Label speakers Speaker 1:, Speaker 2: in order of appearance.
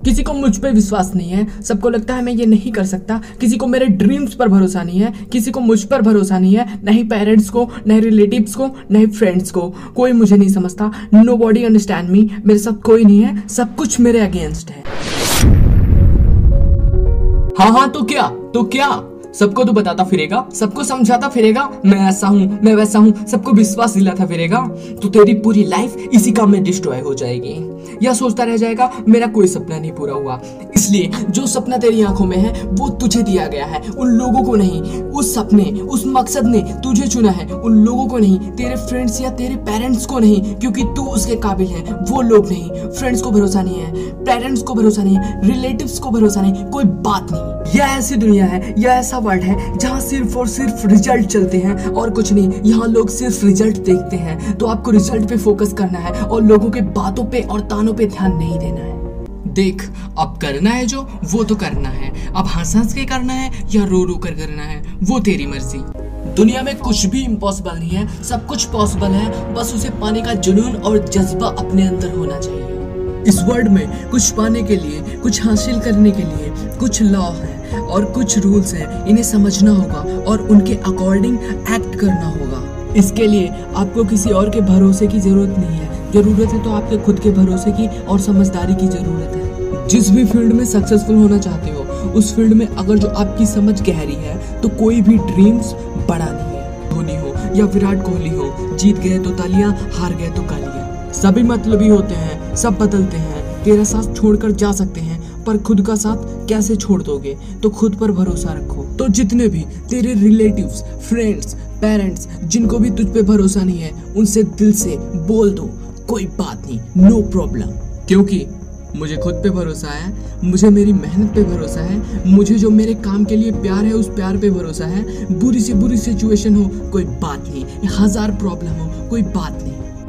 Speaker 1: किसी को मुझ पर विश्वास नहीं है, सबको लगता है मैं ये नहीं कर सकता। किसी को मेरे ड्रीम्स पर भरोसा नहीं है, किसी को मुझ पर भरोसा नहीं है नहीं पेरेंट्स को नहीं रिलेटिव्स को नहीं फ्रेंड्स को। कोई मुझे नहीं समझता नो बॉडी अंडरस्टैंड मी मेरे साथ कोई नहीं है, सब कुछ मेरे अगेंस्ट है। हाँ हाँ तो क्या तो क्या? सबको तो बताता फिरेगा, सबको समझाता फिरेगा, मैं ऐसा हूँ, मैं वैसा हूँ, सबको विश्वास दिलाता फिरेगा। तो तेरी पूरी लाइफ इसी काम में डिस्ट्रॉय हो जाएगी। या सोचता रह जाएगा, मेरा कोई सपना नहीं पूरा हुआ। इसलिए जो सपना तेरी आँखों में है, वो तुझे दिया गया है। उन लोगों को नहीं, उस सपने, उस मकसद ने तुझे चुना है। उन लोगों को नहीं, तेरे फ्रेंड्स या तेरे पेरेंट्स को नहीं, क्योंकि तू उसके काबिल है। वो लोग नहीं। फ्रेंड्स को भरोसा नहीं है पेरेंट्स को भरोसा नहीं है रिलेटिव्स को भरोसा नहीं, कोई बात नहीं। यह ऐसी दुनिया है, यह ऐसा वर्ल्ड है, जहाँ सिर्फ़ और सिर्फ़ रिज़ल्ट चलते हैं और कुछ नहीं। यहाँ लोग सिर्फ़ रिज़ल्ट देखते हैं तो आपको रिज़ल्ट पे फोकस करना है और लोगों के बातों पे और तानों पे ध्यान नहीं देना है। देख, अब करना है जो, वो तो करना है। अब हंस हंस के करना है या रो रो कर करना है, वो तेरी मर्ज़ी। दुनिया में कुछ भी इम्पॉसिबल नहीं है, सब कुछ पॉसिबल है, बस उसे पाने का जुनून और जज्बा अपने अंदर होना चाहिए। इस वर्ल्ड में कुछ पाने के लिए, कुछ हासिल करने के लिए, कुछ लॉ है और कुछ रूल्स हैं, इन्हें समझना होगा और उनके अकॉर्डिंग एक्ट करना होगा। इसके लिए आपको किसी और के भरोसे की ज़रूरत नहीं है। ज़रूरत है तो आपके खुद के भरोसे की और समझदारी की ज़रूरत है। जिस भी फ़ील्ड में सक्सेसफुल होना चाहते हो, उस फ़ील्ड में अगर जो आपकी समझ गहरी है तो कोई भी ड्रीम्स बड़ा नहीं है। धोनी हो या विराट कोहली हो, जीत गए तो तालियाँ, हार गए तो गालियाँ। सभी मतलबी होते हैं, सब बदलते हैं। तेरा साथ छोड़कर जा सकते हैं, पर खुद का साथ कैसे छोड़ दोगे? तो खुद पर भरोसा रखो। तो जितने भी तेरे रिलेटिव्स फ्रेंड्स पेरेंट्स जिनको भी तुझ पे भरोसा नहीं है, उनसे दिल से बोल दो। कोई बात नहीं नो प्रॉब्लम क्योंकि मुझे खुद पे भरोसा है, मुझे मेरी मेहनत पे भरोसा है, मुझे जो मेरे काम के लिए प्यार है, उस प्यार पे भरोसा है। बुरी से बुरी सिचुएशन हो, कोई बात नहीं. हज़ार प्रॉब्लम हो, कोई बात नहीं.